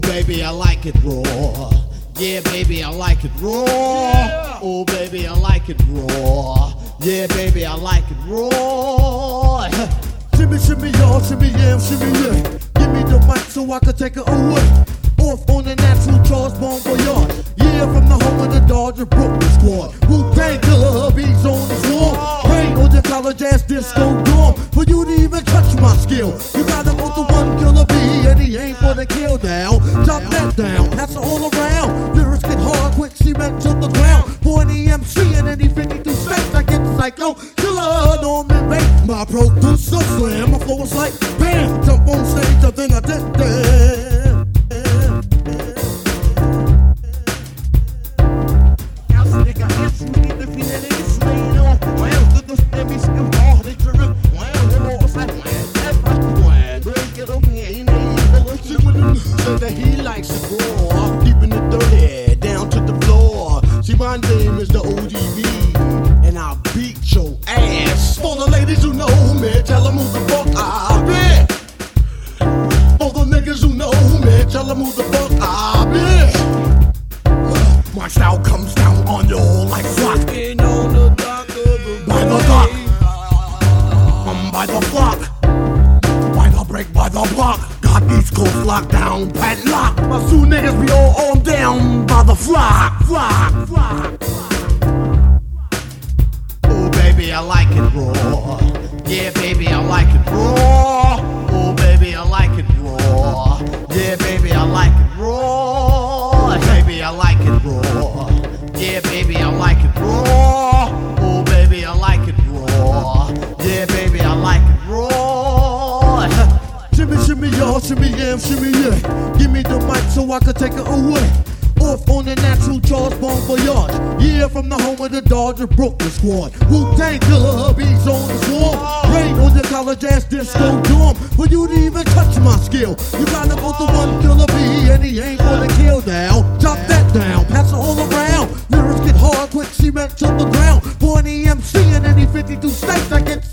baby, I like it raw. Yeah, baby, I like it raw. Oh, baby, I like it raw. Yeah, baby, I like it raw. Shimmy, shimmy, y'all, shimmy, yeah, shimmy, yeah. Give me the mic so I can take it away. Off on the natural Charles Bon Voyage. Yeah, from the home of the Dodger Brooklyn squad. Wu Tang Killer, beats on the floor. Rain on the college ass disco dorm. For you to even touch my skill, you gotta go to one killer B, and he ain't for the kill down. Oh, I get psycho. Killer, Norman Bates, my producer slam. My flow is like bam, jump on stage, and then I did that. Tell them who the fuck I be. My style comes down on you like flock. By the dock, I'm um, by the block. By the break, by the block. Got East Coast locked down, padlock. My two niggas be all on down by the flock, flock, flock. Oh, baby, I like it raw. Yeah, baby, I like it raw. Oh, baby, I like it raw. Yeah, baby, like it raw. Baby, I like it raw. Yeah, baby, I like it raw. Oh, baby, I like it raw. Yeah, baby, I like it raw. Shimmy, shimmy, y'all, shimmy, yeah, shimmy, yeah. Give me the mic so I can take it away. Off on the natural Charles Bon Voyage here from the home of the Dodgers, Brooklyn squad. Wu Tang Killer bees on the swarm. Rain on your college ass disco dorm. But you didn't even touch my skill. You gotta go to one killer bee and he ain't gonna kill now. Drop that down, pass it all around. Mirrors get hard, quick cement to the ground. For an EMC in any 52 states, I get